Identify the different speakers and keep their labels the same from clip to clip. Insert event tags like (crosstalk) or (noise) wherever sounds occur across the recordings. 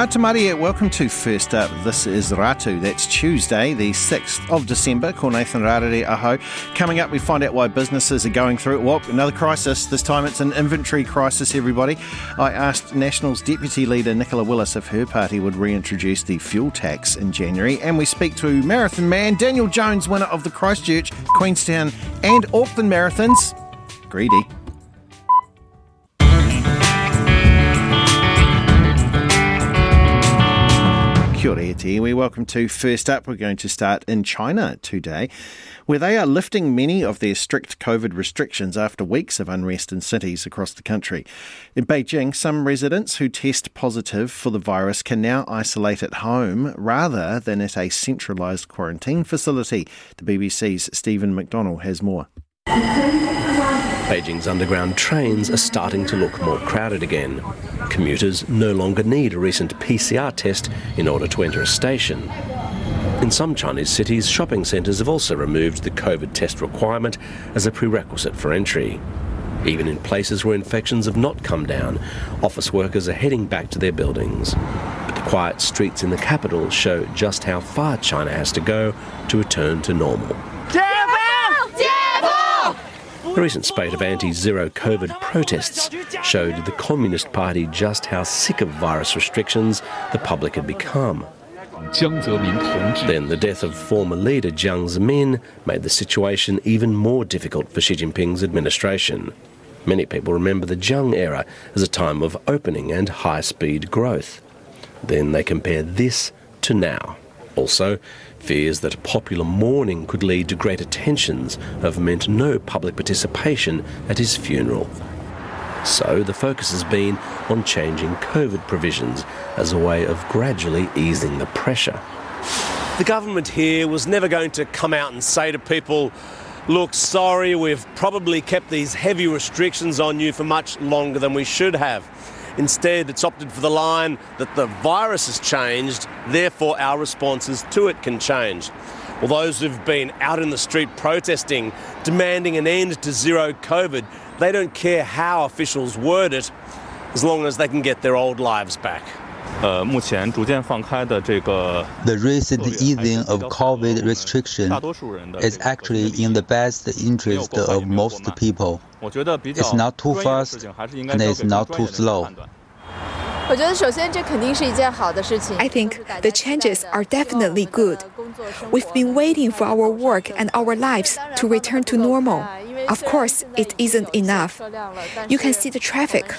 Speaker 1: Atamaria, welcome to First Up. This is Ratu. That's Tuesday, the 6th of December. Call Nathan Rarere Aho. Coming up, we find out why businesses are going through well, another crisis. This time it's an inventory crisis, everybody. I asked Nationals Deputy Leader Nicola Willis if her party would reintroduce the fuel tax in January. And we speak to marathon man Daniel Jones, winner of the Christchurch, Queenstown, and Auckland marathons. Greedy. Kia We welcome to First Up. We're going to start in China today, where they are lifting many of their strict COVID restrictions after weeks of unrest in cities across the country. In Beijing, some residents who test positive for the virus can now isolate at home rather than at a centralised quarantine facility. The BBC's Stephen McDonell has more.
Speaker 2: Beijing's underground trains are starting to look more crowded again. Commuters no longer need a recent PCR test in order to enter a station. In some Chinese cities, shopping centres have also removed the COVID test requirement as a prerequisite for entry. Even in places where infections have not come down, office workers are heading back to their buildings. But the quiet streets in the capital show just how far China has to go to return to normal. The recent spate of anti zero COVID protests showed the Communist Party just how sick of virus restrictions the public had become. Then the death of former leader Jiang Zemin made the situation even more difficult for Xi Jinping's administration. Many people remember the Jiang era as a time of opening and high speed growth. Then they compare this to now. Also, fears that a popular mourning could lead to greater tensions have meant no public participation at his funeral. So the focus has been on changing COVID provisions as a way of gradually easing the pressure. The government here was never going to come out and say to people, look, sorry, we've probably kept these heavy restrictions on you for much longer than we should have. Instead, it's opted for the line that the virus has changed, therefore our responses to it can change. Well, those who've been out in the street protesting, demanding an end to zero COVID, they don't care how officials word it, as long as they can get their old lives back.
Speaker 3: The
Speaker 4: recent easing of COVID restriction is actually in the best interest of most people. It's not too fast and it's not too slow.
Speaker 5: I
Speaker 6: think the changes are definitely good. We've been waiting for our work and our lives to return to normal. Of course, it isn't enough. You can see the traffic,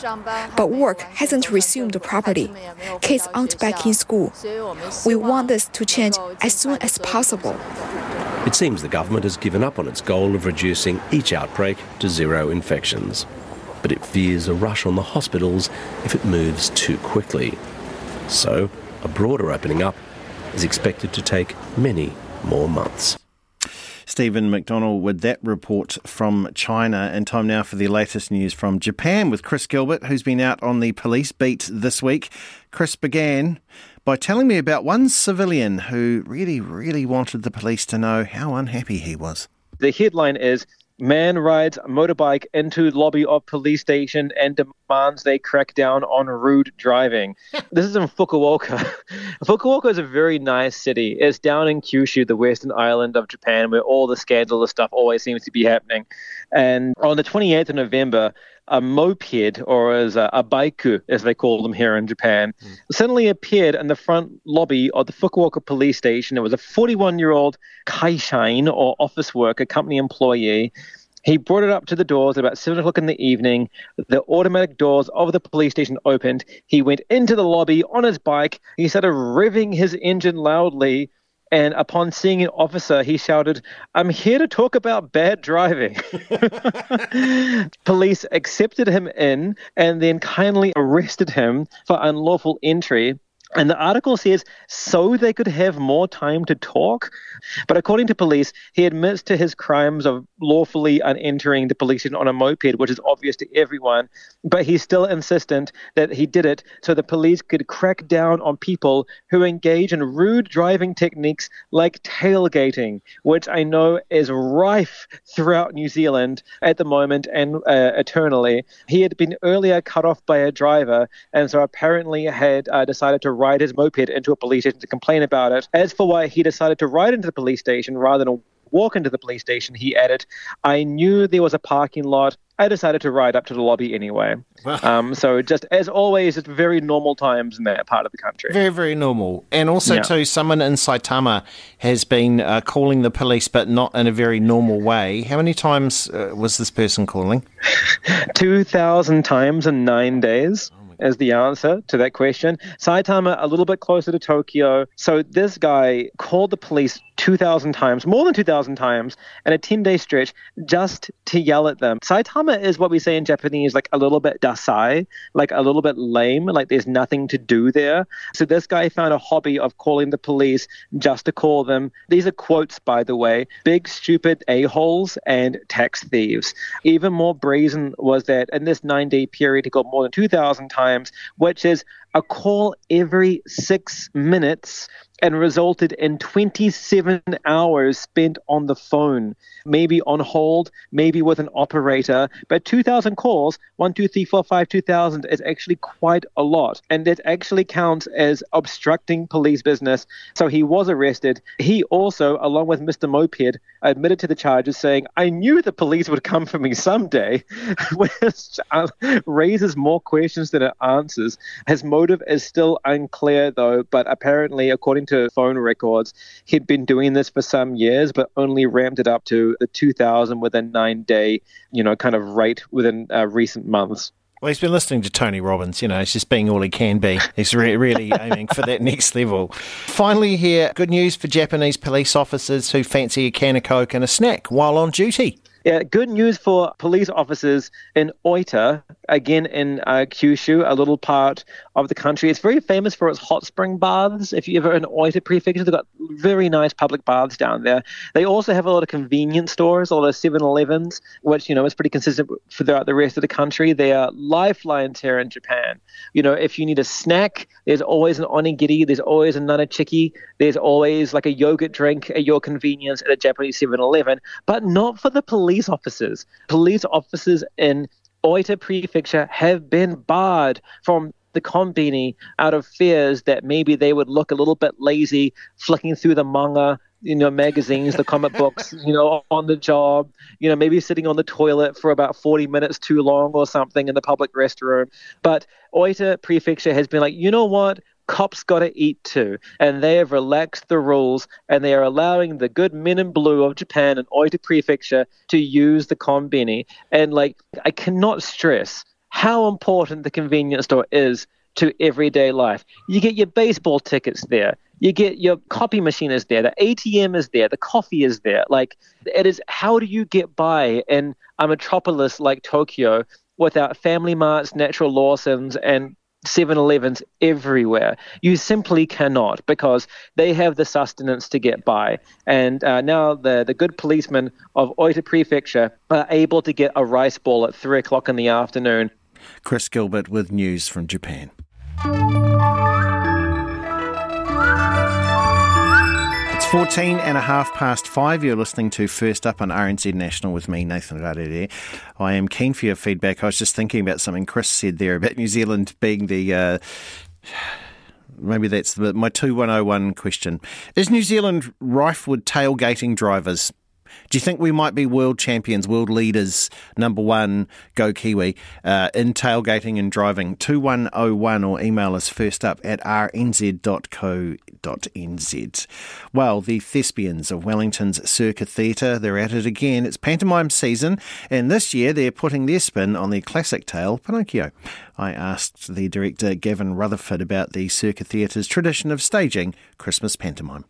Speaker 6: but work hasn't resumed properly. Kids aren't back in school. We want this to change as soon as possible.
Speaker 2: It seems the government has given up on its goal of reducing each outbreak to zero infections. But it fears a rush on the hospitals if it moves too quickly. So, a broader opening up is expected to take many more months.
Speaker 1: Stephen McDonell with that report from China. And time now for the latest news from Japan with Chris Gilbert, who's been out on the police beat this week. Chris began by telling me about one civilian who really, really wanted the police to know how unhappy he was.
Speaker 7: The headline is Man rides motorbike into lobby of police station and demands they crack down on rude driving. (laughs) this is in Fukuoka. (laughs) Fukuoka is a very nice city. It's down in Kyushu, the western island of Japan, where all the scandalous stuff always seems to be happening. And on the 28th of November, a moped, or as a, a baiku, as they call them here in Japan, mm. suddenly appeared in the front lobby of the Fukuoka police station. It was a 41 year old kaishain, or office worker, company employee. He brought it up to the doors at about seven o'clock in the evening. The automatic doors of the police station opened. He went into the lobby on his bike. He started revving his engine loudly and upon seeing an officer, he shouted, I'm here to talk about bad driving. (laughs) (laughs) Police accepted him in and then kindly arrested him for unlawful entry. And the article says so they could have more time to talk. But according to police, he admits to his crimes of lawfully entering the police station on a moped, which is obvious to everyone. But he's still insistent that he did it so the police could crack down on people who engage in rude driving techniques like tailgating, which I know is rife throughout New Zealand at the moment and uh, eternally. He had been earlier cut off by a driver, and so apparently had uh, decided to ride his moped into a police station to complain about it. As for why he decided to ride into the police station rather than walk into the police station, he added, I knew there was a parking lot. I decided to ride up to the lobby anyway. um, so just as always, it's very normal times in that part of the country.
Speaker 1: Very, very normal. And also, yeah. too, someone in Saitama has been uh, calling the police, but not in a very normal way. How many times uh, was this person calling? (laughs)
Speaker 7: 2,000 times in nine days as the answer to that question. Saitama, a little bit closer to Tokyo. So this guy called the police 2,000 times, more than 2,000 times, in a 10 day stretch just to yell at them. Saitama is what we say in Japanese, like a little bit dasai, like a little bit lame, like there's nothing to do there. So this guy found a hobby of calling the police just to call them. These are quotes, by the way big, stupid a-holes and tax thieves. Even more brazen was that in this nine day period, he got more than 2,000 times, which is a call every six minutes and resulted in 27 hours spent on the phone, maybe on hold, maybe with an operator. But 2,000 calls, 1, 2, 3, 4, 5, 2,000 is actually quite a lot. And it actually counts as obstructing police business. So he was arrested. He also, along with Mr. Moped, admitted to the charges, saying, I knew the police would come for me someday, (laughs) which uh, raises more questions than it answers. His motive is still unclear, though, but apparently, according to phone records, he'd been doing this for some years, but only ramped it up to the 2000 within nine day, you know, kind of rate within uh, recent months.
Speaker 1: Well, he's been listening to Tony Robbins. You know, he's just being all he can be. He's re- really (laughs) aiming for that next level. Finally, here, good news for Japanese police officers who fancy a can of Coke and a snack while on duty.
Speaker 7: Yeah, good news for police officers in Oita, again in uh, Kyushu, a little part of the country. It's very famous for its hot spring baths. If you're ever in Oita Prefecture, they've got very nice public baths down there. They also have a lot of convenience stores, all the 7-Elevens, which, you know, is pretty consistent throughout the rest of the country. They are lifelines here in Japan. You know, if you need a snack, there's always an onigiri, there's always a nanachiki, there's always like a yogurt drink at your convenience at a Japanese 7-Eleven, but not for the police police officers. Police officers in Oita Prefecture have been barred from the konbini out of fears that maybe they would look a little bit lazy flicking through the manga you know magazines the comic books (laughs) you know on the job you know maybe sitting on the toilet for about 40 minutes too long or something in the public restroom but oita prefecture has been like you know what cops got to eat too. And they have relaxed the rules and they are allowing the good men in blue of Japan and Oita Prefecture to use the konbini. And like, I cannot stress how important the convenience store is to everyday life. You get your baseball tickets there. You get your copy machine is there. The ATM is there. The coffee is there. Like it is. How do you get by in a metropolis like Tokyo without Family Marts, Natural Lawsons, and 7 Elevens everywhere. You simply cannot because they have the sustenance to get by. And uh, now the, the good policemen of Oita Prefecture are able to get a rice ball at 3 o'clock in the afternoon.
Speaker 1: Chris Gilbert with news from Japan. 14 and a half past five. You're listening to First Up on RNZ National with me, Nathan Rarere. I am keen for your feedback. I was just thinking about something Chris said there about New Zealand being the. Uh, maybe that's the, my 2101 question. Is New Zealand rife with tailgating drivers? Do you think we might be world champions, world leaders, number one, go Kiwi, uh, in tailgating and driving? 2101 or email us first up at rnz.co.nz. Well, the Thespians of Wellington's Circa Theatre, they're at it again. It's pantomime season, and this year they're putting their spin on the classic tale, Pinocchio. I asked the director, Gavin Rutherford, about the Circa Theatre's tradition of staging Christmas pantomime.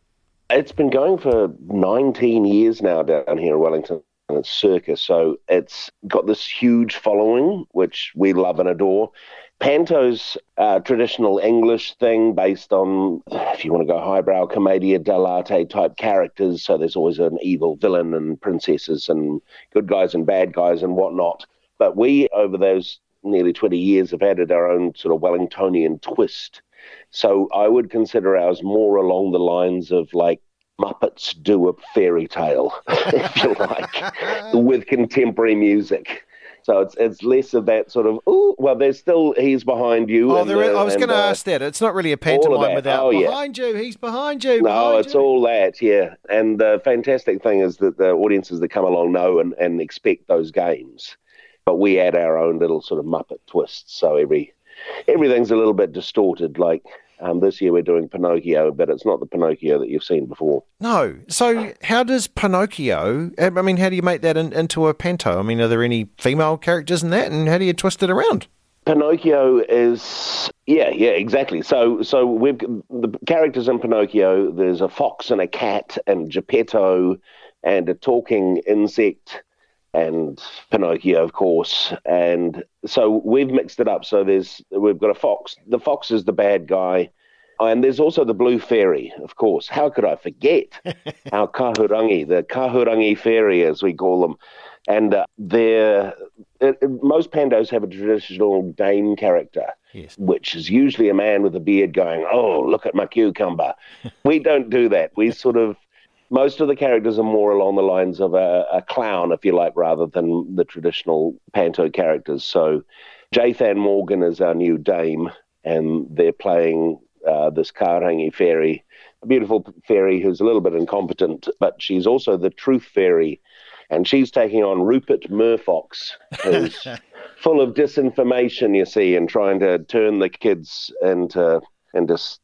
Speaker 3: It's been going for 19 years now down here in Wellington. And it's Circa, so it's got this huge following, which we love and adore. Panto's uh, traditional English thing based on, if you want to go highbrow, commedia dell'arte type characters. So there's always an evil villain and princesses and good guys and bad guys and whatnot. But we, over those nearly 20 years, have added our own sort of Wellingtonian twist so I would consider ours more along the lines of like Muppets do a fairy tale, (laughs) if you like, (laughs) with contemporary music. So it's it's less of that sort of oh well. There's still he's behind you.
Speaker 1: Oh, there, I was going to uh, ask that. It's not really a pantomime without oh, behind yeah. you. He's behind you.
Speaker 3: No, it's
Speaker 1: you.
Speaker 3: all that. Yeah, and the fantastic thing is that the audiences that come along know and, and expect those games, but we add our own little sort of Muppet twists. So every everything's a little bit distorted. Like um, this year we're doing Pinocchio, but it's not the Pinocchio that you've seen before.
Speaker 1: No. So how does Pinocchio? I mean, how do you make that in, into a panto? I mean, are there any female characters in that, and how do you twist it around?
Speaker 3: Pinocchio is yeah yeah exactly. So so we've the characters in Pinocchio. There's a fox and a cat and Geppetto and a talking insect and Pinocchio, of course. And so we've mixed it up. So there's we've got a fox. The fox is the bad guy. And there's also the blue fairy, of course. How could I forget (laughs) our kahurangi, the kahurangi fairy, as we call them. And uh, they're, it, most pantos have a traditional dame character, yes. which is usually a man with a beard going, Oh, look at my cucumber. (laughs) we don't do that. We sort of most of the characters are more along the lines of a, a clown, if you like, rather than the traditional panto characters. So Jathan Morgan is our new dame, and they're playing uh, this Kahurangi fairy, a beautiful fairy who's a little bit incompetent, but she's also the truth fairy. And she's taking on Rupert Murfox, who's (laughs) full of disinformation, you see, and trying to turn the kids into and just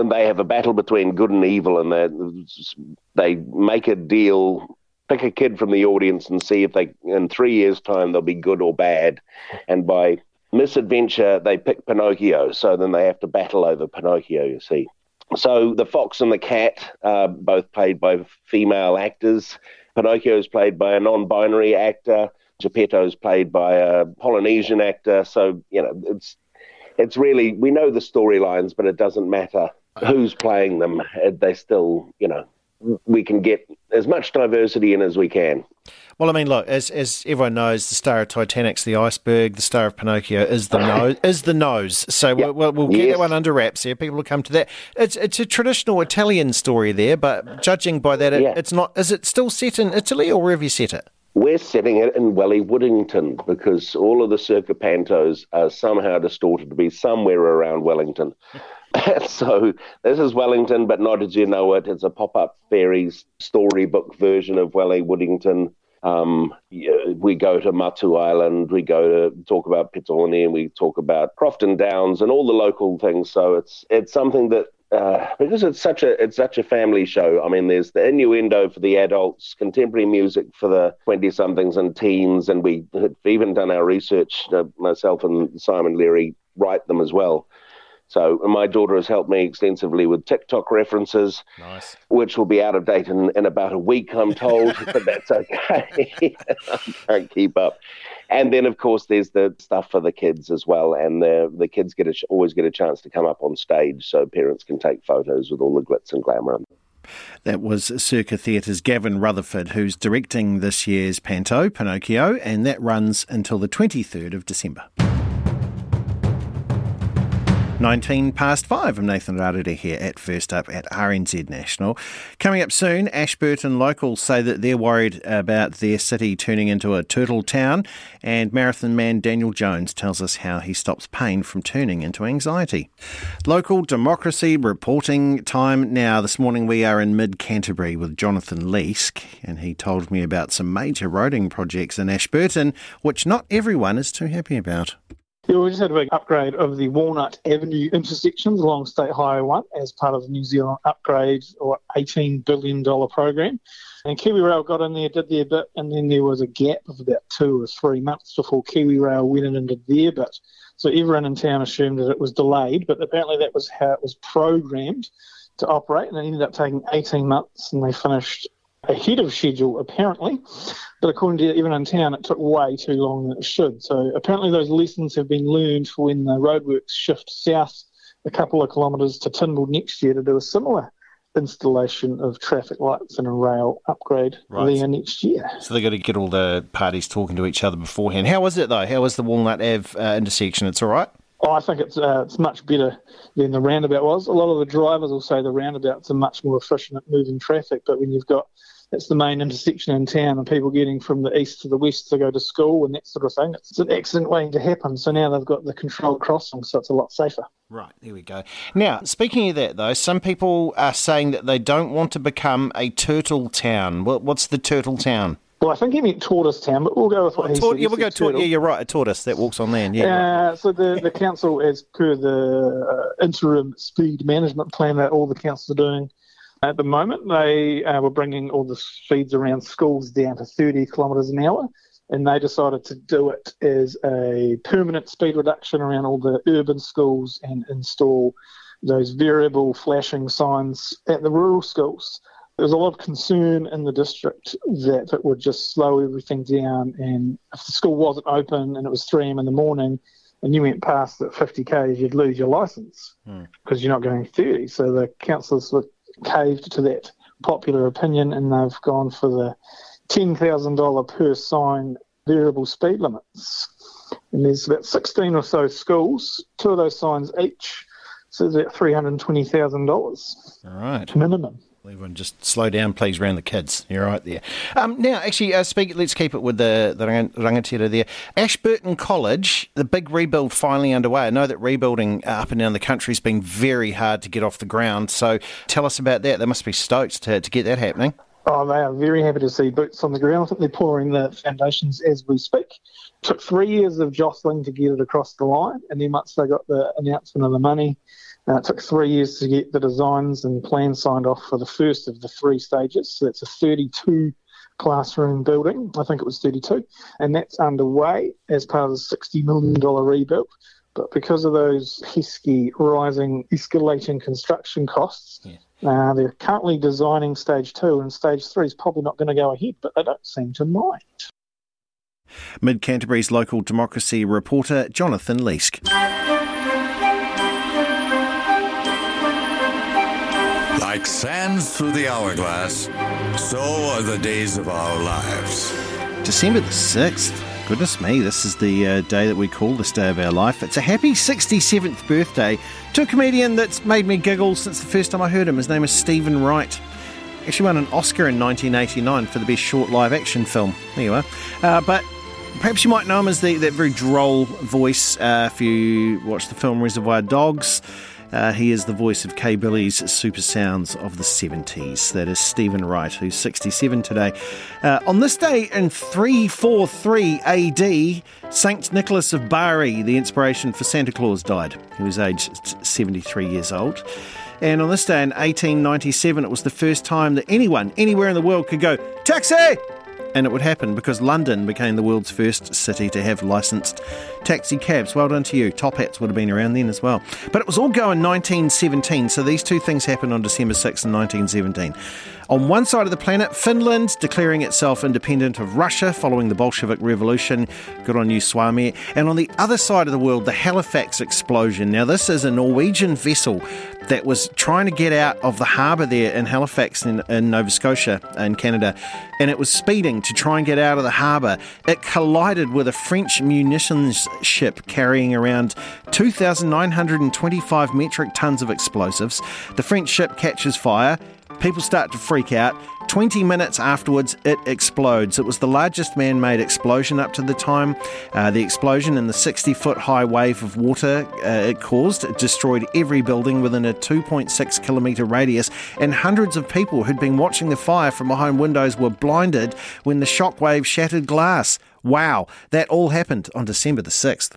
Speaker 3: and they have a battle between good and evil, and they they make a deal. Pick a kid from the audience and see if they in three years' time they'll be good or bad, and by misadventure they pick Pinocchio. So then they have to battle over Pinocchio. You see. So the fox and the cat are both played by female actors. Pinocchio is played by a non-binary actor. Geppetto is played by a Polynesian actor. So you know it's it's really we know the storylines, but it doesn't matter who's playing them. Uh, they still, you know, we can get as much diversity in as we can.
Speaker 1: Well, I mean, look, as as everyone knows, the star of Titanic's the iceberg. The star of Pinocchio is the (laughs) nose. Is the nose. So yep. we'll, we'll, get yes. that one under wraps here. People will come to that. It's it's a traditional Italian story there, but judging by that, it, yeah. it's not. Is it still set in Italy, or where have you set it?
Speaker 3: We're setting it in Welly Woodington because all of the circa pantos are somehow distorted to be somewhere around Wellington. (laughs) (laughs) so this is Wellington, but not as you know it. It's a pop-up fairies storybook version of Welly Woodington. Um, we go to Matiu Island, we go to talk about Petone, and we talk about Crofton Downs and all the local things. So it's it's something that uh, because it's such a it's such a family show. I mean, there's the innuendo for the adults, contemporary music for the twenty somethings and teens, and we have even done our research. Uh, myself and Simon Leary write them as well. So my daughter has helped me extensively with TikTok references, nice. which will be out of date in, in about a week, I'm told, (laughs) but that's okay. (laughs) I can't keep up. And then, of course, there's the stuff for the kids as well, and the the kids get a, always get a chance to come up on stage, so parents can take photos with all the glitz and glamour.
Speaker 1: That was Circa Theatre's Gavin Rutherford, who's directing this year's Panto, Pinocchio, and that runs until the 23rd of December. 19 past 5. I'm Nathan Rarere here at First Up at RNZ National. Coming up soon, Ashburton locals say that they're worried about their city turning into a turtle town, and marathon man Daniel Jones tells us how he stops pain from turning into anxiety. Local democracy reporting time now. This morning we are in mid Canterbury with Jonathan Leask, and he told me about some major roading projects in Ashburton, which not everyone is too happy about.
Speaker 5: Yeah, we just had a big upgrade of the Walnut Avenue intersections along State Highway 1 as part of the New Zealand Upgrade or $18 billion program. And KiwiRail got in there, did their bit, and then there was a gap of about two or three months before KiwiRail went in and did their bit. So everyone in town assumed that it was delayed, but apparently that was how it was programmed to operate, and it ended up taking 18 months, and they finished ahead of schedule, apparently. But according to even in town, it took way too long than it should. So apparently, those lessons have been learned for when the roadworks shift south a couple of kilometres to Tyndall next year to do a similar installation of traffic lights and a rail upgrade right. there next year.
Speaker 1: So they've got to get all the parties talking to each other beforehand. How was it though? How was the Walnut Ave uh, intersection? It's all right.
Speaker 5: Oh, I think it's uh, it's much better than the roundabout was. A lot of the drivers will say the roundabout's are much more efficient at moving traffic, but when you've got it's the main intersection in town, and people getting from the east to the west to go to school and that sort of thing. It's an accident waiting to happen. So now they've got the controlled crossing, so it's a lot safer.
Speaker 1: Right, there we go. Now, speaking of that, though, some people are saying that they don't want to become a turtle town. What's the turtle town?
Speaker 5: Well, I think he meant tortoise town, but we'll go with what he said.
Speaker 1: Yeah, we'll go tor- Yeah, you're right, a tortoise that walks on land.
Speaker 5: Yeah. Uh, so the, the council, as per the uh, interim speed management plan that all the councils are doing at the moment, they uh, were bringing all the speeds around schools down to 30 kilometres an hour, and they decided to do it as a permanent speed reduction around all the urban schools and install those variable flashing signs at the rural schools there's a lot of concern in the district that it would just slow everything down. And if the school wasn't open and it was 3 a.m. in the morning and you went past at 50 k's, you'd lose your license because mm. you're not going 30. So the councillors were caved to that popular opinion and they've gone for the $10,000 per sign variable speed limits. And there's about 16 or so schools, two of those signs each. So it's about $320,000.
Speaker 1: All right.
Speaker 5: Minimum.
Speaker 1: Everyone just slow down, please, around the kids. You're right there. Um, now, actually, uh, speak. let's keep it with the, the rangatahi there. Ashburton College, the big rebuild finally underway. I know that rebuilding up and down the country has been very hard to get off the ground. So tell us about that. They must be stoked to, to get that happening.
Speaker 5: Oh, they are very happy to see boots on the ground. I think they're pouring the foundations as we speak. Took three years of jostling to get it across the line, and then once they got the announcement of the money, uh, it took three years to get the designs and plans signed off for the first of the three stages. So it's a 32 classroom building. I think it was 32. And that's underway as part of the $60 million rebuild. But because of those pesky rising, escalating construction costs, yeah. uh, they're currently designing stage two, and stage three is probably not going to go ahead, but they don't seem to mind.
Speaker 1: Mid Canterbury's local democracy reporter, Jonathan Leask.
Speaker 8: Like sands through the hourglass, so are the days of our lives.
Speaker 1: December the 6th. Goodness me, this is the uh, day that we call this day of our life. It's a happy 67th birthday to a comedian that's made me giggle since the first time I heard him. His name is Steven Wright. Actually won an Oscar in 1989 for the best short live action film. There you are. Uh, but perhaps you might know him as the, that very droll voice uh, if you watch the film Reservoir Dogs. Uh, he is the voice of K Billy's Super Sounds of the 70s. That is Steven Wright, who's 67 today. Uh, on this day in 343 AD, Saint Nicholas of Bari, the inspiration for Santa Claus, died. He was aged 73 years old. And on this day in 1897, it was the first time that anyone, anywhere in the world, could go, Taxi! And it would happen because London became the world's first city to have licensed taxi cabs. Well done to you. Top hats would have been around then as well. But it was all go in 1917, so these two things happened on December 6 in 1917. On one side of the planet, Finland declaring itself independent of Russia following the Bolshevik Revolution. Good on you, Suomi. And on the other side of the world, the Halifax explosion. Now, this is a Norwegian vessel that was trying to get out of the harbour there in Halifax in, in Nova Scotia in Canada, and it was speeding to try and get out of the harbour. It collided with a French munitions ship carrying around 2,925 metric tons of explosives. The French ship catches fire. People start to freak out. 20 minutes afterwards, it explodes. It was the largest man made explosion up to the time. Uh, the explosion and the 60 foot high wave of water uh, it caused it destroyed every building within a 2.6 kilometre radius, and hundreds of people who'd been watching the fire from behind windows were blinded when the shockwave shattered glass. Wow, that all happened on December the 6th.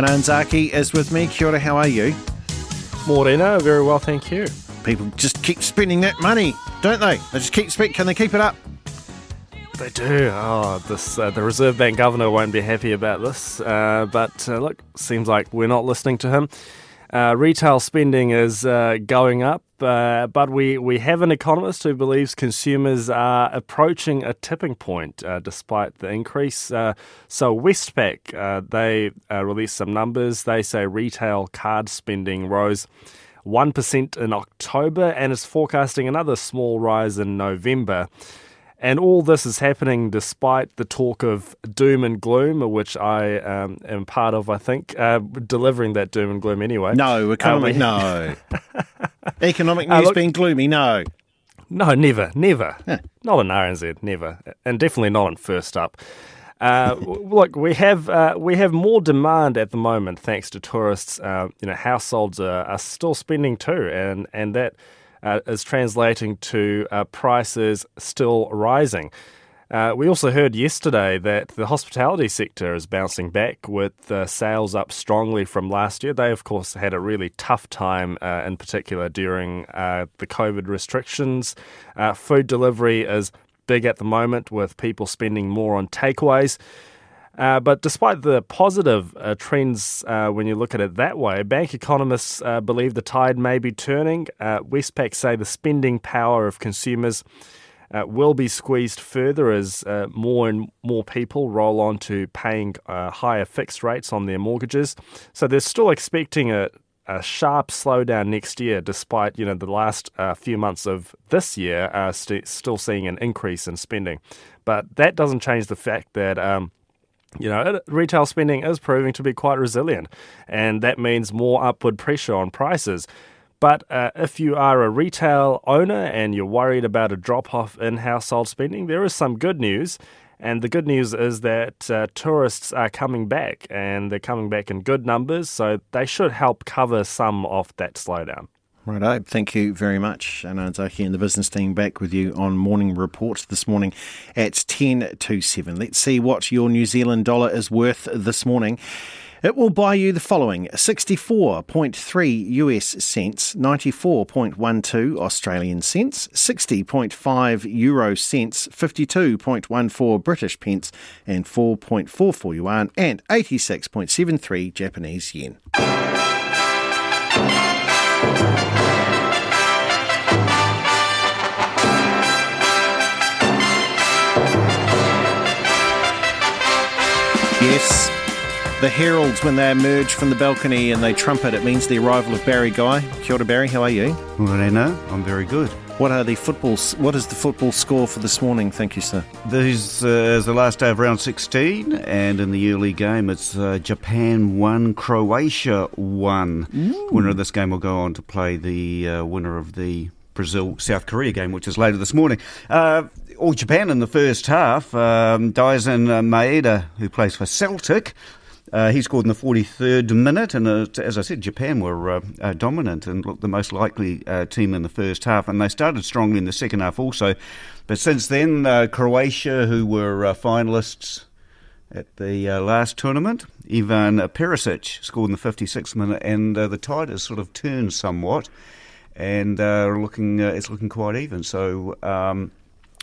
Speaker 1: Anan Zaki is with me. Kia ora, how are you?
Speaker 9: Morena, very well, thank you.
Speaker 1: People just keep spending that money, don't they? They just keep spending. Can they keep it up?
Speaker 9: They do. Oh, this uh, the Reserve Bank governor won't be happy about this. Uh, but uh, look, seems like we're not listening to him. Uh, retail spending is uh, going up, uh, but we, we have an economist who believes consumers are approaching a tipping point uh, despite the increase. Uh, so, Westpac, uh, they released some numbers. They say retail card spending rose 1% in October and is forecasting another small rise in November. And all this is happening despite the talk of doom and gloom, which I um, am part of, I think, uh, delivering that doom and gloom anyway.
Speaker 1: No, economic, uh, we... no. (laughs) economic uh, news look, being gloomy, no.
Speaker 9: No, never, never. Not on RNZ, never. And definitely not on First Up. Uh, look, we have uh, we have more demand at the moment thanks to tourists. Uh, you know, households are, are, still spending too, and and that uh, is translating to uh, prices still rising. Uh, we also heard yesterday that the hospitality sector is bouncing back with uh, sales up strongly from last year. They, of course, had a really tough time, uh, in particular during uh, the COVID restrictions. Uh, food delivery is big at the moment, with people spending more on takeaways. Uh, but despite the positive uh, trends, uh, when you look at it that way, bank economists uh, believe the tide may be turning. Uh, Westpac say the spending power of consumers uh, will be squeezed further as more and more people roll on to paying higher fixed rates on their mortgages. So they're still expecting a, a sharp slowdown next year, despite you know the last few months of this year st- still seeing an increase in spending. But that doesn't change the fact that. Um, you know, retail spending is proving to be quite resilient, and that means more upward pressure on prices. But uh, if you are a retail owner and you're worried about a drop off in household spending, there is some good news. And the good news is that uh, tourists are coming back and they're coming back in good numbers, so they should help cover some of that slowdown.
Speaker 1: Righto, thank you very much. Anan Zaki and the business team back with you on Morning Report this morning at 10 to 7. Let's see what your New Zealand dollar is worth this morning. It will buy you the following 64.3 US cents, 94.12 Australian cents, 60.5 euro cents, 52.14 British pence, and 4.44 yuan, and 86.73 Japanese yen. Yes. The heralds, when they emerge from the balcony and they trumpet, it means the arrival of Barry Guy. Kia ora, Barry. How are you?
Speaker 10: Morena. I'm very good.
Speaker 1: What are the football? What is the football score for this morning? Thank you, sir.
Speaker 10: This uh, is the last day of round 16, and in the early game, it's uh, Japan one, Croatia one. Winner of this game will go on to play the uh, winner of the Brazil South Korea game, which is later this morning. Uh, all Japan in the first half. Um, Daizen Maeda, who plays for Celtic, uh, he scored in the 43rd minute, and uh, as I said, Japan were uh, uh, dominant and looked the most likely uh, team in the first half, and they started strongly in the second half also. But since then, uh, Croatia, who were finalists at the last tournament, Ivan Perisic scored in the 56th minute, and the tide has sort of turned somewhat, and looking it's looking quite even. So. Um,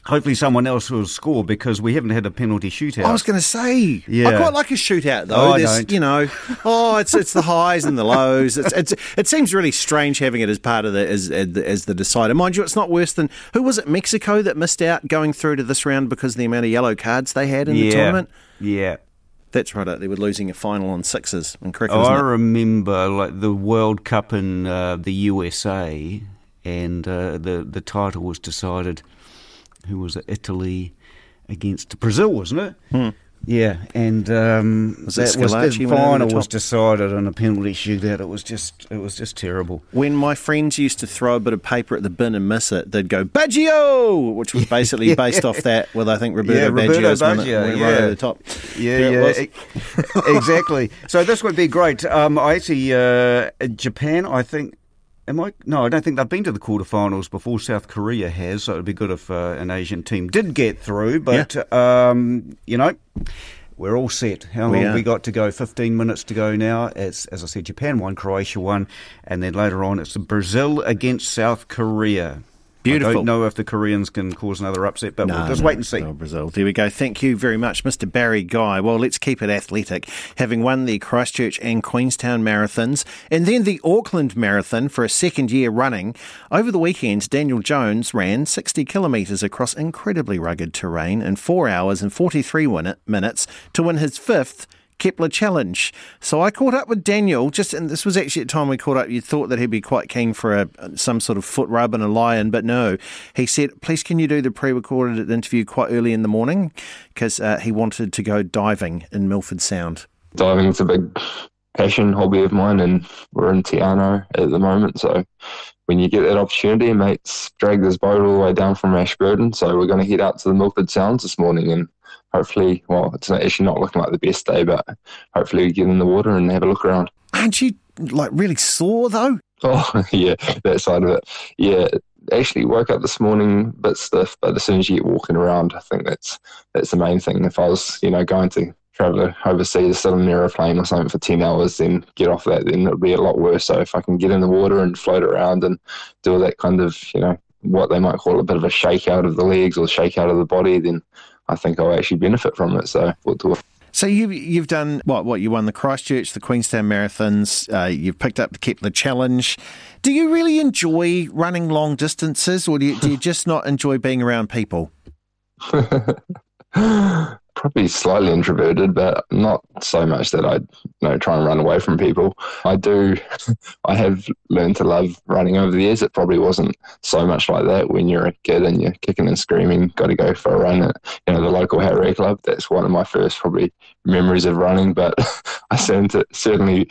Speaker 10: hopefully someone else will score because we haven't had a penalty shootout. I
Speaker 1: was going to say, yeah. I quite like a shootout though.
Speaker 10: Oh, I don't.
Speaker 1: You know, oh, it's it's the highs and the lows. It's, it's it seems really strange having it as part of the as as the decider. Mind you, it's not worse than who was it? Mexico that missed out going through to this round because of the amount of yellow cards they had in
Speaker 10: yeah.
Speaker 1: the tournament.
Speaker 10: Yeah.
Speaker 1: That's right. They were losing a final on sixes and cricket.
Speaker 10: Oh, I remember like the World Cup in uh, the USA, and uh, the the title was decided who was at Italy against Brazil, wasn't it?
Speaker 1: Hmm.
Speaker 10: Yeah, and um, was that was the final was decided on a penalty shootout. It was just it was just terrible.
Speaker 1: When my friends used to throw a bit of paper at the bin and miss it, they'd go Baggio, which was (laughs) basically yeah. based off that with I think Roberto,
Speaker 10: yeah, Roberto
Speaker 1: Baggio's
Speaker 10: Baggio,
Speaker 1: yeah. right over the top.
Speaker 10: Yeah, yeah, yeah (laughs) exactly. So this would be great. Um, I actually uh, Japan, I think Am I? No, I don't think they've been to the quarterfinals before. South Korea has, so it'd be good if uh, an Asian team did get through. But yeah. um, you know, we're all set. How long have we got to go? Fifteen minutes to go now. It's as I said, Japan won, Croatia won, and then later on it's Brazil against South Korea.
Speaker 1: Beautiful.
Speaker 10: I don't know if the Koreans can cause another upset, but no, we'll just no, wait and see.
Speaker 1: No, Brazil. There we go. Thank you very much, Mr. Barry Guy. Well, let's keep it athletic. Having won the Christchurch and Queenstown marathons and then the Auckland Marathon for a second year running, over the weekend, Daniel Jones ran 60 kilometres across incredibly rugged terrain in 4 hours and 43 minutes to win his fifth Kepler Challenge. So I caught up with Daniel, just and this was actually at the time we caught up. You thought that he'd be quite keen for a, some sort of foot rub and a lie-in, but no. He said, please can you do the pre-recorded interview quite early in the morning? Because uh, he wanted to go diving in Milford Sound.
Speaker 11: Diving's a big passion, hobby of mine, and we're in Te Anau at the moment. So when you get that opportunity, mates drag this boat all the way down from Ashburton. So we're going to head out to the Milford Sounds this morning and hopefully, well, it's actually not looking like the best day, but hopefully we get in the water and have a look around.
Speaker 1: Aren't you like really sore though?
Speaker 11: Oh (laughs) yeah, that side of it. Yeah, actually woke up this morning a bit stiff, but as soon as you get walking around, I think that's that's the main thing. If I was, you know, going to travel overseas, sit on an aeroplane or something for 10 hours, then get off that, then it'd be a lot worse. So if I can get in the water and float around and do that kind of, you know, what they might call a bit of a shake out of the legs or shake out of the body, then I think I'll actually benefit from it. So do it.
Speaker 1: So you you've done what? What you won the Christchurch, the Queenstown marathons. Uh, you've picked up the Kepler Challenge. Do you really enjoy running long distances, or do you, do you just not enjoy being around people? (laughs)
Speaker 11: probably slightly introverted, but not so much that I you know try and run away from people. I do. (laughs) I have learned to love running over the years. It probably wasn't so much like that when you're a kid and you're kicking and screaming, got to go for a run at you know the local Harrier club. That's one of my first probably memories of running. But (laughs) I certainly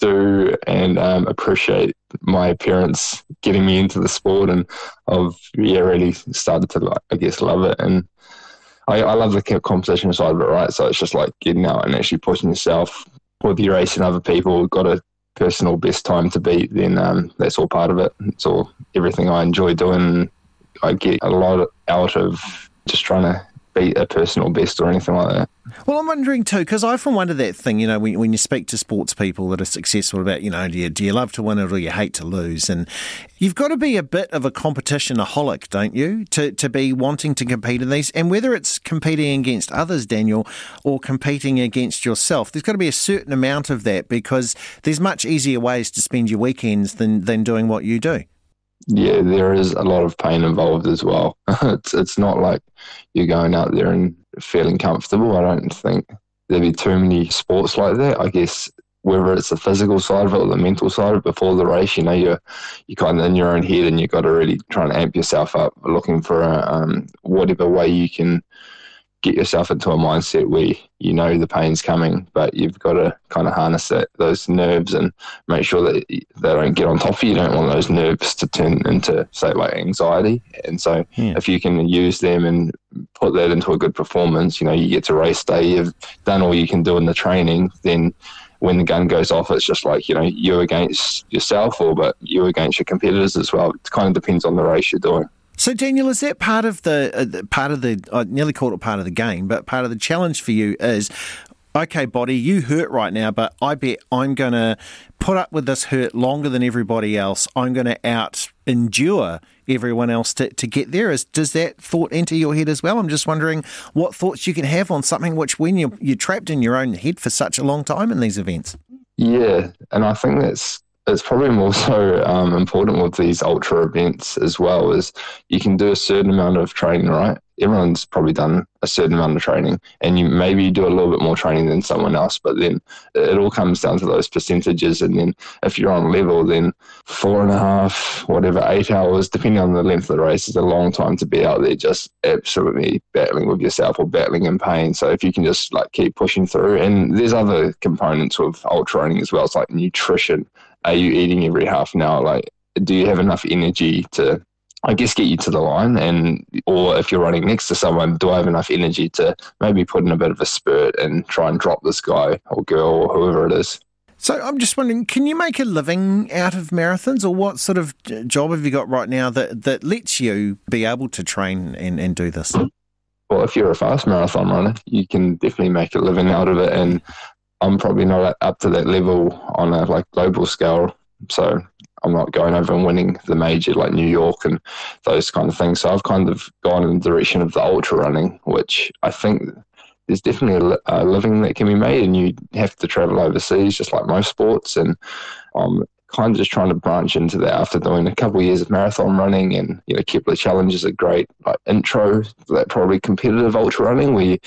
Speaker 11: do and um, appreciate my parents getting me into the sport and I've yeah really started to I guess love it and I, I love the competition side of it, right? So it's just like getting out and actually pushing yourself. Whether you're racing other people, got a personal best time to beat, then um, that's all part of it. It's all everything I enjoy doing. I get a lot out of just trying to beat a personal best or anything like that.
Speaker 1: Well, I'm wondering too, because I often wonder that thing, you know, when, when you speak to sports people that are successful about, you know, do you, do you love to win or do you hate to lose? And you've got to be a bit of a competitionaholic, don't you, to, to be wanting to compete in these? And whether it's competing against others, Daniel, or competing against yourself, there's got to be a certain amount of that because there's much easier ways to spend your weekends than, than doing what you do
Speaker 11: yeah, there is a lot of pain involved as well. (laughs) it's it's not like you're going out there and feeling comfortable. I don't think there'd be too many sports like that. I guess whether it's the physical side of it or the mental side of it before the race, you know, you're you're kind of in your own head and you've got to really try and amp yourself up, looking for a, um, whatever way you can get yourself into a mindset where you know the pain's coming, but you've got to kind of harness that, those nerves and make sure that they don't get on top of you. You don't want those nerves to turn into, say, like anxiety. And so yeah. if you can use them and put that into a good performance, you know, you get to race day, you've done all you can do in the training, then when the gun goes off, it's just like, you know, you're against yourself or but you're against your competitors as well. It kind of depends on the race you're doing.
Speaker 1: So, Daniel, is that part of the uh, part of the? I nearly called it part of the game, but part of the challenge for you is, okay, body, you hurt right now, but I bet I'm going to put up with this hurt longer than everybody else. I'm going to out endure everyone else to, to get there. Is does that thought enter your head as well? I'm just wondering what thoughts you can have on something which, when you're you're trapped in your own head for such a long time in these events.
Speaker 11: Yeah, and I think that's it's probably more so um, important with these ultra events as well is you can do a certain amount of training right? Everyone's probably done a certain amount of training and you maybe do a little bit more training than someone else but then it all comes down to those percentages and then if you're on level then four and a half whatever eight hours depending on the length of the race is a long time to be out there just absolutely battling with yourself or battling in pain. So if you can just like keep pushing through and there's other components of ultra running as well. It's like nutrition are you eating every half an hour like do you have enough energy to I guess get you to the line, and or if you're running next to someone, do I have enough energy to maybe put in a bit of a spurt and try and drop this guy or girl or whoever it is?
Speaker 1: So I'm just wondering, can you make a living out of marathons, or what sort of job have you got right now that that lets you be able to train and, and do this?
Speaker 11: Well, if you're a fast marathon runner, you can definitely make a living out of it, and I'm probably not up to that level on a like global scale. So I'm not going over and winning the major like New York and those kind of things. So I've kind of gone in the direction of the ultra running, which I think there's definitely a, living that can be made, and you have to travel overseas just like most sports. And I'm kind of just trying to branch into that after doing a couple of years of marathon running, and you know, Kepler Challenge is a great like intro to that probably competitive ultra running where you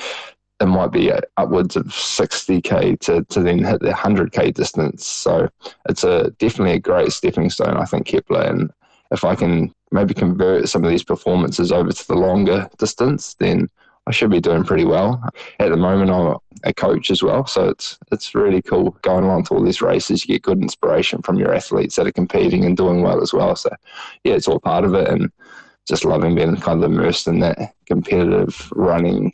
Speaker 11: it might be uh, upwards of 60k to, to then hit the 100k distance. So it's a definitely a great stepping stone, I think, Kepler. And if I can maybe convert some of these performances over to the longer distance, then I should be doing pretty well. At the moment, I'm a coach as well, so it's it's really cool going along to all these races. You get good inspiration from your athletes that are competing and doing well as well. So, yeah, it's all part of it, and just loving being kind of immersed in that competitive running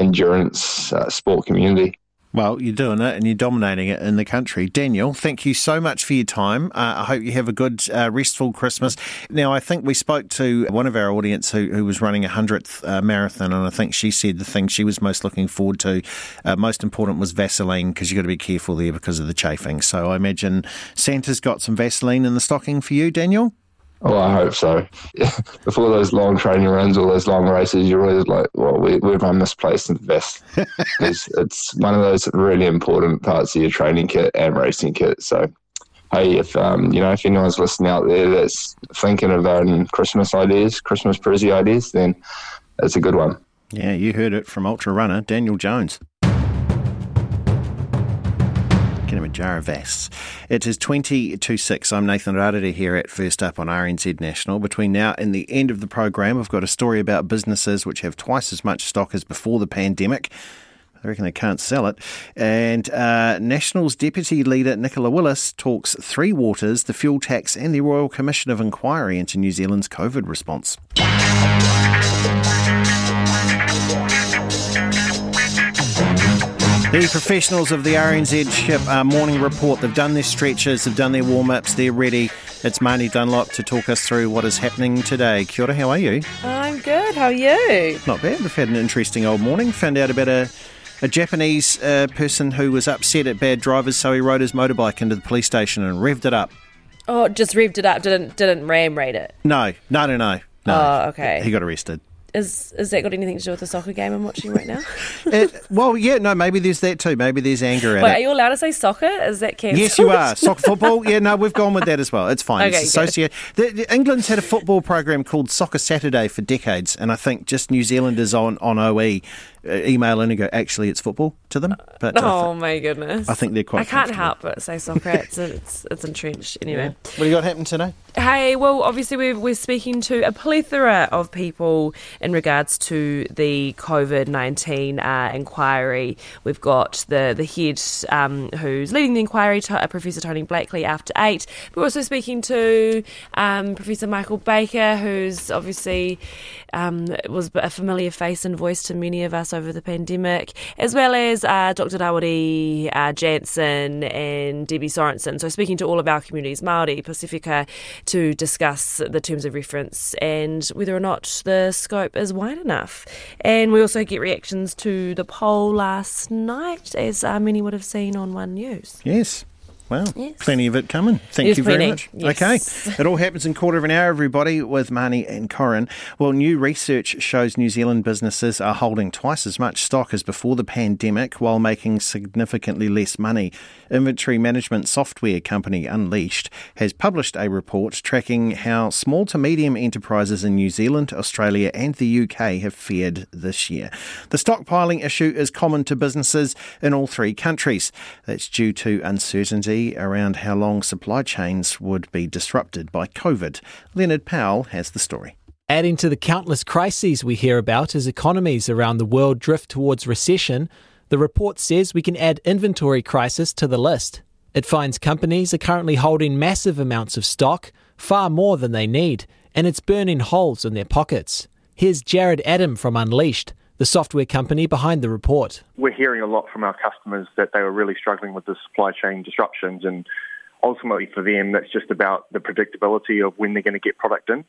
Speaker 11: endurance uh, sport community.
Speaker 1: Well, you're doing it and you're dominating it in the country. Daniel, thank you so much for your time. Uh, I hope you have a good, uh, restful Christmas. Now, I think we spoke to one of our audience who, who was running a 100th uh, marathon, and I think she said the thing she was most looking forward to, uh, most important was Vaseline, because you've got to be careful there because of the chafing. So I imagine Santa's got some Vaseline in the stocking for you, Daniel?
Speaker 11: Oh, I hope so. (laughs) Before those long training runs, or those long races, you're always like, well, we, we've run this place in the best. (laughs) it's, it's one of those really important parts of your training kit and racing kit. So, hey, if um, you know if anyone's listening out there that's thinking about Christmas ideas, Christmas present ideas, then it's a good one.
Speaker 1: Yeah, you heard it from ultra runner Daniel Jones. Jaravas. It is 20 to 6. I'm Nathan Rarere here at First Up on RNZ National. Between now and the end of the program, I've got a story about businesses which have twice as much stock as before the pandemic. I reckon they can't sell it. And uh, National's Deputy Leader Nicola Willis talks three waters, the fuel tax, and the Royal Commission of Inquiry into New Zealand's COVID response. The professionals of the RNZ ship uh, morning report, they've done their stretches, they've done their warm ups, they're ready. It's Marnie Dunlop to talk us through what is happening today. Kia ora, how are you?
Speaker 12: I'm good, how are you?
Speaker 1: Not bad. We've had an interesting old morning. Found out about a, a Japanese uh, person who was upset at bad drivers, so he rode his motorbike into the police station and revved it up.
Speaker 12: Oh, just revved it up, didn't didn't ram raid it?
Speaker 1: No, no, no, no. No.
Speaker 12: Oh, okay.
Speaker 1: He got arrested
Speaker 12: is is that got anything to do with the soccer game I'm watching right now? (laughs)
Speaker 1: it, well, yeah, no, maybe there's that too. Maybe there's anger at
Speaker 12: Wait,
Speaker 1: it.
Speaker 12: Are you allowed to say soccer? Is that cancelled?
Speaker 1: Yes, you are. (laughs) Soccer, football. Yeah, no, we've gone with that as well. It's fine.
Speaker 12: Okay,
Speaker 1: it's associated. The, the, England's had a football program called Soccer Saturday for decades, and I think just New Zealanders on on OE email in and go, actually, it's football to them. But
Speaker 12: oh my goodness,
Speaker 1: I think they're quite. I
Speaker 12: can't help but say soccer. It's it's, it's entrenched anyway. Yeah.
Speaker 1: What do you got happening today?
Speaker 12: Hey, well, obviously we're we're speaking to a plethora of people in regards to the COVID nineteen uh, inquiry. We've got the the head um, who's leading the inquiry, to, uh, Professor Tony Blakely, after eight. We're also speaking to um, Professor Michael Baker, who's obviously um, was a familiar face and voice to many of us over the pandemic, as well as uh, Dr. Rawiri uh, Jansen and Debbie Sorensen. So, speaking to all of our communities, Māori, Pacifica, to discuss the terms of reference and whether or not the scope is wide enough. And we also get reactions to the poll last night, as uh, many would have seen on One News.
Speaker 1: Yes. Well, yes. plenty of it coming. Thank There's you very
Speaker 12: plenty.
Speaker 1: much.
Speaker 12: Yes.
Speaker 1: Okay. (laughs) It all happens in quarter of an hour, everybody, with Marnie and Corin. Well, new research shows New Zealand businesses are holding twice as much stock as before the pandemic while making significantly less money. Inventory management software company Unleashed has published a report tracking how small to medium enterprises in New Zealand, Australia, and the UK have fared this year. The stockpiling issue is common to businesses in all three countries. That's due to uncertainty around how long supply chains would be disrupted by COVID. Leonard Powell has the story.
Speaker 13: Adding to the countless crises we hear about as economies around the world drift towards recession, the report says we can add inventory crisis to the list. It finds companies are currently holding massive amounts of stock, far more than they need, and it's burning holes in their pockets. Here's Jared Adam from Unleashed the software company behind the report.
Speaker 14: We're hearing a lot from our customers that they were really struggling with the supply chain disruptions, and ultimately for them, that's just about the predictability of when they're going to get product in.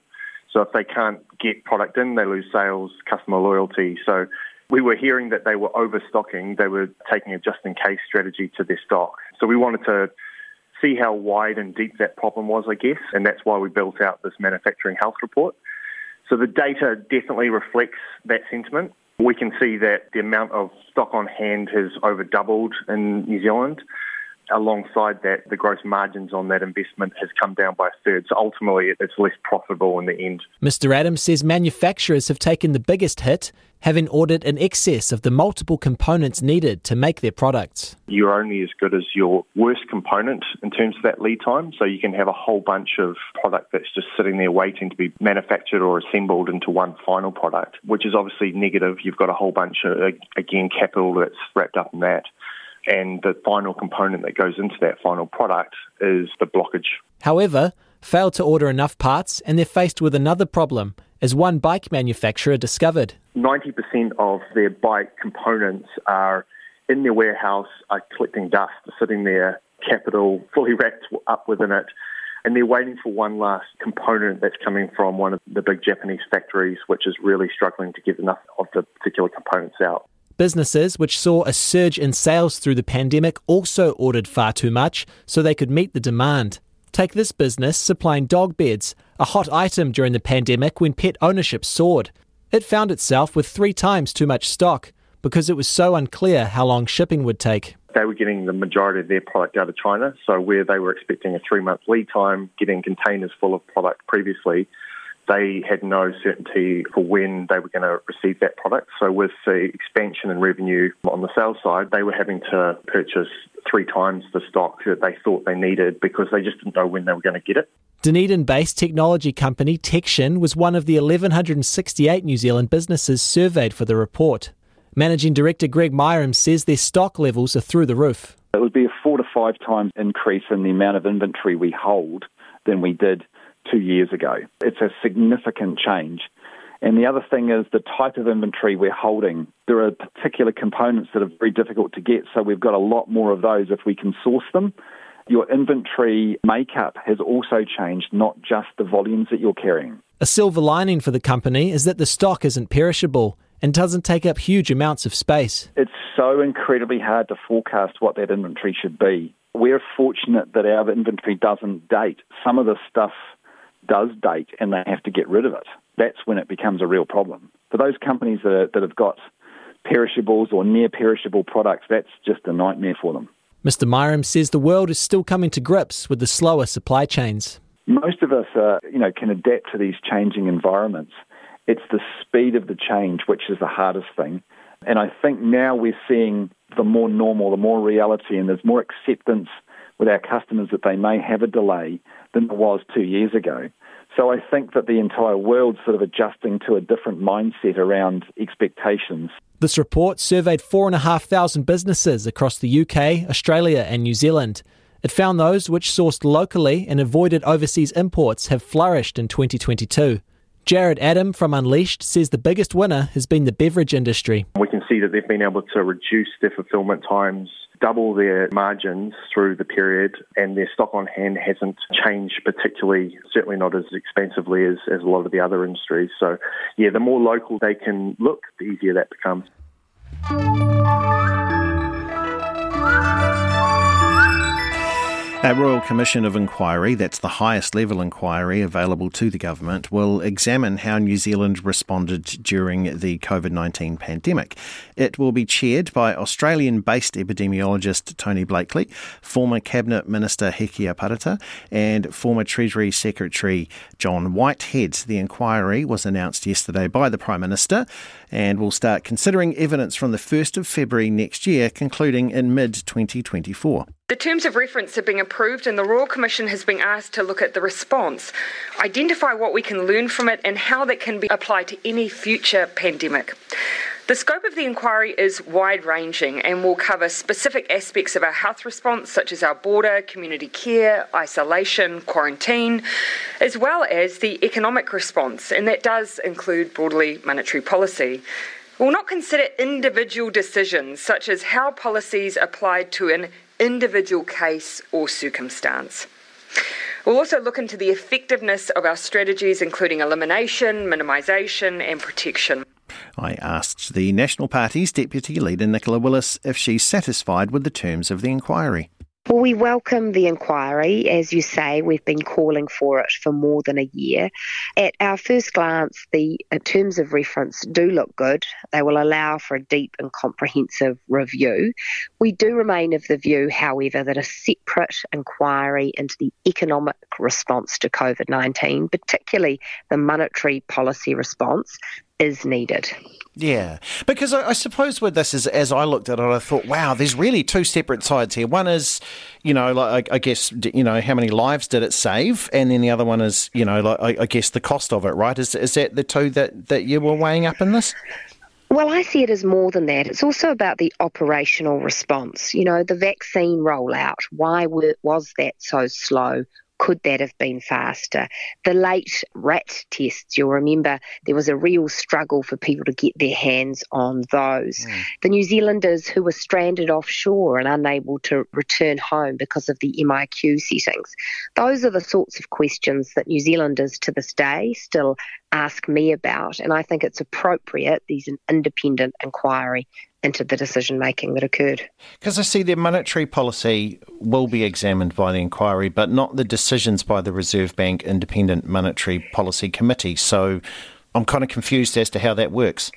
Speaker 14: So if they can't get product in, they lose sales, customer loyalty. So we were hearing that they were overstocking. They were taking a just in case strategy to their stock. So we wanted to see how wide and deep that problem was, I guess, and that's why we built out this manufacturing health report. So the data definitely reflects that sentiment. We can see that the amount of stock on hand has over doubled in New Zealand. Alongside that, the gross margins on that investment has come down by a third. So ultimately, it's less profitable in the end.
Speaker 13: Mr. Adams says manufacturers have taken the biggest hit, having ordered in excess of the multiple components needed to make their products.
Speaker 14: You're only as good as your worst component in terms of that lead time. So you can have a whole bunch of product that's just sitting there waiting to be manufactured or assembled into one final product, which is obviously negative. You've got a whole bunch of, again, capital that's wrapped up in that and the final component that goes into that final product is the blockage.
Speaker 13: However, fail to order enough parts and they're faced with another problem, as one bike manufacturer discovered.
Speaker 14: 90% of their bike components are in their warehouse, are collecting dust, sitting there, capital fully (laughs) wrapped up within it. And they're waiting for one last component that's coming from one of the big Japanese factories, which is really struggling to get enough of the particular components out.
Speaker 13: Businesses, which saw a surge in sales through the pandemic, also ordered far too much so they could meet the demand. Take this business supplying dog beds, a hot item during the pandemic when pet ownership soared. It found itself with three times too much stock because it was so unclear how long shipping would take.
Speaker 14: They were getting the majority of their product out of China, so where they were expecting a three month lead time, getting containers full of product previously, they had no certainty for when they were going to receive that product. So, with the expansion in revenue on the sales side, they were having to purchase three times the stock that they thought they needed because they just didn't know when they were going to get it.
Speaker 13: Dunedin based technology company Tection was one of the 1,168 New Zealand businesses surveyed for the report. Managing Director Greg Myram says their stock levels are through the roof.
Speaker 15: It would be a four to five times increase in the amount of inventory we hold than we did two years ago. It's a significant change. And the other thing is the type of inventory we're holding. There are particular components that are very difficult to get, so we've got a lot more of those if we can source them. Your inventory makeup has also changed, not just the volumes that you're carrying.
Speaker 13: A silver lining for the company is that the stock isn't perishable and doesn't take up huge amounts of space.
Speaker 15: It's so incredibly hard to forecast what that inventory should be. We're fortunate that our inventory doesn't date. Some of the stuff does date and they have to get rid of it, that's when it becomes a real problem. For those companies that, are, that have got perishables or near perishable products, that's just a nightmare for them.
Speaker 13: Mr. Myram says the world is still coming to grips with the slower supply chains.
Speaker 15: Most of us, uh, you know, can adapt to these changing environments. It's the speed of the change which is the hardest thing. And I think now we're seeing the more normal, the more reality, and there's more acceptance with our customers that they may have a delay than there was two years ago. So I think that the entire world's sort of adjusting to a different mindset around expectations.
Speaker 13: This report surveyed 4,500 businesses across the UK, Australia, and New Zealand. It found those which sourced locally and avoided overseas imports have flourished in 2022. Jared Adam from Unleashed says the biggest winner has been the beverage industry.
Speaker 14: We can see that they've been able to reduce their fulfillment times double their margins through the period, and their stock on hand hasn't changed particularly, certainly not as expensively as, as a lot of the other industries. So, yeah, the more local they can look, the easier that becomes.
Speaker 1: A Royal Commission of Inquiry, that's the highest level inquiry available to the government, will examine how New Zealand responded during the COVID 19 pandemic. It will be chaired by Australian based epidemiologist Tony Blakely, former Cabinet Minister Hekia Parata, and former Treasury Secretary John Whitehead. The inquiry was announced yesterday by the Prime Minister and will start considering evidence from the 1st of February next year, concluding in mid 2024.
Speaker 16: The terms of reference have been approved, and the Royal Commission has been asked to look at the response, identify what we can learn from it, and how that can be applied to any future pandemic. The scope of the inquiry is wide ranging and will cover specific aspects of our health response, such as our border, community care, isolation, quarantine, as well as the economic response, and that does include broadly monetary policy We will not consider individual decisions such as how policies applied to an individual case or circumstance. We'll also look into the effectiveness of our strategies, including elimination, minimisation, and protection.
Speaker 1: I asked the National Party's Deputy Leader Nicola Willis if she's satisfied with the terms of the inquiry.
Speaker 17: Well, we welcome the inquiry. As you say, we've been calling for it for more than a year. At our first glance, the uh, terms of reference do look good. They will allow for a deep and comprehensive review. We do remain of the view, however, that a separate inquiry into the economic response to COVID 19, particularly the monetary policy response, is needed.
Speaker 1: Yeah, because I, I, suppose with this, is as I looked at it, I thought, wow, there's really two separate sides here. One is, you know, like I, I guess, you know, how many lives did it save, and then the other one is, you know, like I, I guess the cost of it, right? Is is that the two that that you were weighing up in this?
Speaker 17: Well, I see it as more than that. It's also about the operational response. You know, the vaccine rollout. Why were, was that so slow? Could that have been faster? The late rat tests, you'll remember there was a real struggle for people to get their hands on those. Mm. The New Zealanders who were stranded offshore and unable to return home because of the MIQ settings. Those are the sorts of questions that New Zealanders to this day still ask me about. And I think it's appropriate, these an independent inquiry into the decision making that occurred.
Speaker 1: Because I see their monetary policy will be examined by the inquiry, but not the decisions by the Reserve Bank Independent Monetary Policy Committee. So I'm kind of confused as to how that works.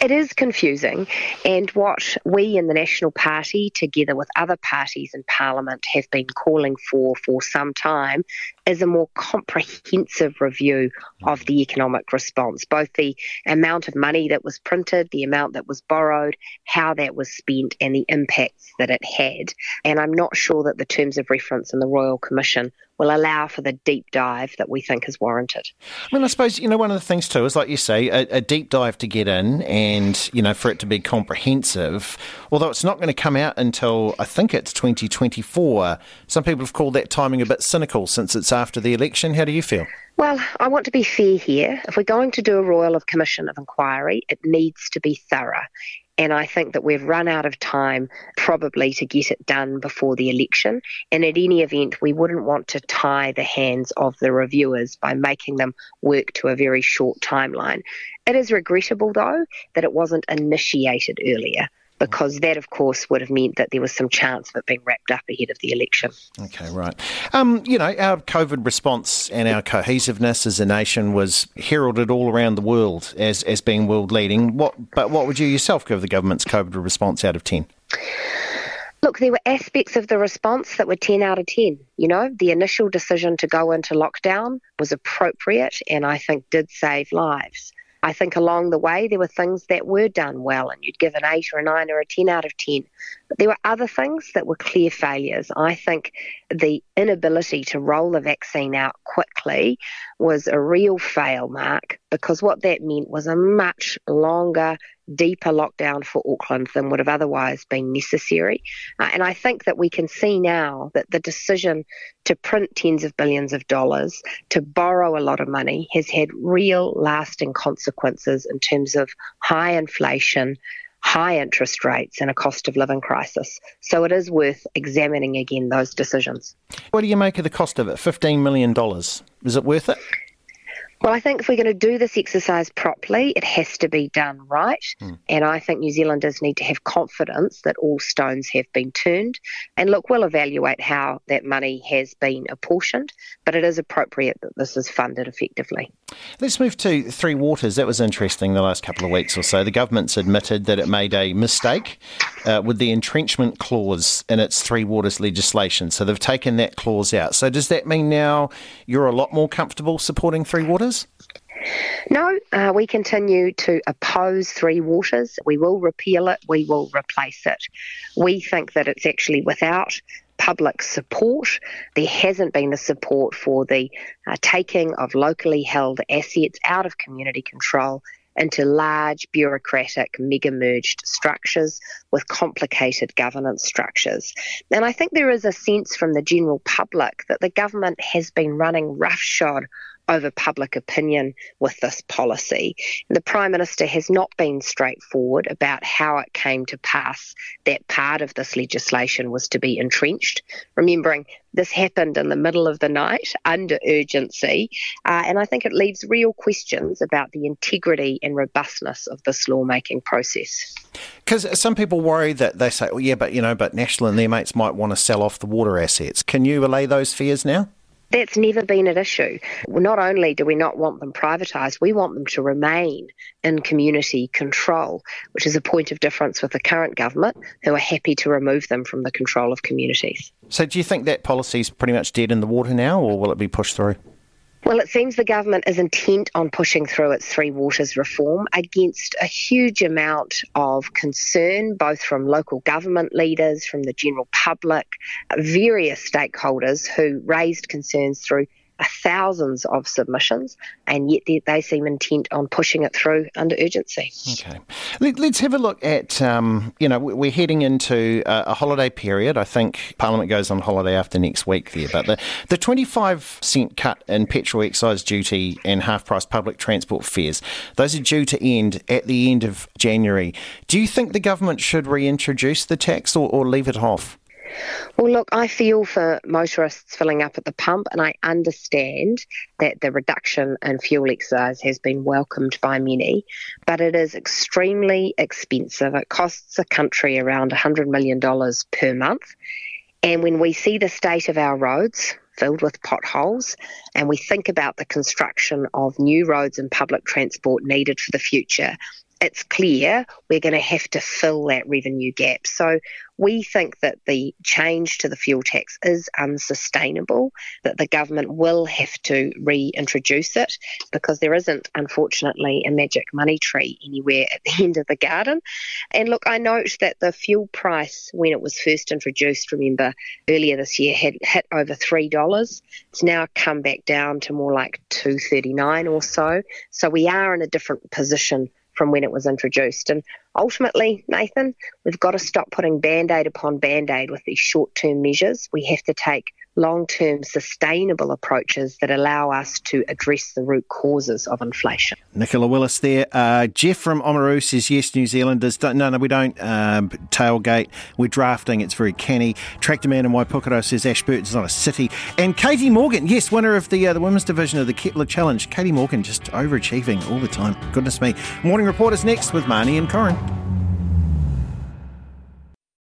Speaker 17: It is confusing, and what we in the National Party, together with other parties in Parliament, have been calling for for some time is a more comprehensive review of the economic response, both the amount of money that was printed, the amount that was borrowed, how that was spent, and the impacts that it had. And I'm not sure that the terms of reference in the Royal Commission will allow for the deep dive that we think is warranted.
Speaker 1: I mean, I suppose, you know, one of the things too is, like you say, a, a deep dive to get in and, you know, for it to be comprehensive, although it's not going to come out until I think it's 2024. Some people have called that timing a bit cynical since it's after the election. How do you feel?
Speaker 17: Well, I want to be fair here. If we're going to do a Royal of Commission of Inquiry, it needs to be thorough. And I think that we've run out of time probably to get it done before the election. And at any event, we wouldn't want to tie the hands of the reviewers by making them work to a very short timeline. It is regrettable, though, that it wasn't initiated earlier because that, of course, would have meant that there was some chance of it being wrapped up ahead of the election.
Speaker 1: Okay, right. Um, you know, our COVID response and our cohesiveness as a nation was heralded all around the world as, as being world leading. What, but what would you yourself give the government's COVID response out of 10?
Speaker 17: Look, there were aspects of the response that were 10 out of 10. You know, the initial decision to go into lockdown was appropriate and I think did save lives. I think along the way there were things that were done well, and you'd give an 8 or a 9 or a 10 out of 10. There were other things that were clear failures. I think the inability to roll the vaccine out quickly was a real fail mark because what that meant was a much longer, deeper lockdown for Auckland than would have otherwise been necessary. Uh, and I think that we can see now that the decision to print tens of billions of dollars, to borrow a lot of money, has had real lasting consequences in terms of high inflation, high interest rates and a cost of living crisis. So it is worth examining again those decisions.
Speaker 1: What do you make of the cost of it? $15 million. Is it worth it?
Speaker 17: Well, I think if we're going to do this exercise properly, it has to be done right. Mm. And I think New Zealanders need to have confidence that all stones have been turned. And look, we'll evaluate how that money has been apportioned, but it is appropriate that this is funded effectively.
Speaker 1: Let's move to Three Waters. That was interesting the last couple of weeks or so. The government's admitted that it made a mistake uh, with the entrenchment clause in its Three Waters legislation. So they've taken that clause out. So does that mean now you're a lot more comfortable supporting Three Waters?
Speaker 17: No, uh, we continue to oppose Three Waters. We will repeal it, we will replace it. We think that it's actually without public support. There hasn't been the support for the uh, taking of locally held assets out of community control into large bureaucratic mega merged structures with complicated governance structures. And I think there is a sense from the general public that the government has been running roughshod over public opinion with this policy. The Prime Minister has not been straightforward about how it came to pass that part of this legislation was to be entrenched. Remembering this happened in the middle of the night under urgency, uh, and I think it leaves real questions about the integrity and robustness of this lawmaking process.
Speaker 1: Because some people worry that they say, well, yeah, but you know, but National and their mates might want to sell off the water assets. Can you allay those fears now?
Speaker 17: That's never been an issue. Not only do we not want them privatised, we want them to remain in community control, which is a point of difference with the current government, who are happy to remove them from the control of communities.
Speaker 1: So, do you think that policy is pretty much dead in the water now, or will it be pushed through?
Speaker 17: Well, it seems the government is intent on pushing through its Three Waters reform against a huge amount of concern, both from local government leaders, from the general public, various stakeholders who raised concerns through thousands of submissions, and yet they, they, seem intent on pushing it through under urgency.
Speaker 1: Okay, Let, us have a look at um, you know we're heading into a, a, holiday period. I think Parliament goes on holiday after next week there, but the the twenty five cent cut in petrol excise duty and half price public transport fares those are due to end at the end of January. Do you think the government should reintroduce the tax or, or leave it off?
Speaker 17: Well, look, I feel for motorists filling up at the pump, and I understand that the reduction in fuel excise has been welcomed by many, but it is extremely expensive. It costs the country around $100 million per month. And when we see the state of our roads, filled with potholes, and we think about the construction of new roads and public transport needed for the future, it's clear we're going to have to fill that revenue gap. So we think that the change to the fuel tax is unsustainable, that the government will have to reintroduce it because there isn't, unfortunately, a magic money tree anywhere at the (laughs) end of the garden. And look, I note that the fuel price, when it was first introduced, remember earlier this year, had hit over $3. It's now come back down to more like 239 or so. So we are in a different position from when it was introduced. And ultimately, Nathan, we've got to stop putting band aid upon band aid with these short term measures. We have to take long term sustainable approaches that allow us to address the root causes of inflation.
Speaker 1: Nicola Willis there. Uh, Jeff from Oamaru says, yes, New Zealanders don't, no, no, we don't um, tailgate. We're drafting. It's very canny. Tractor Man in Waipukurau says Ashburton's not a city. And Katie Morgan, yes, winner of the, uh, the women's division of the Kepler Challenge. Katie Morgan just overachieving all the time. Goodness me. Morning Report is next with Marnie and Corin.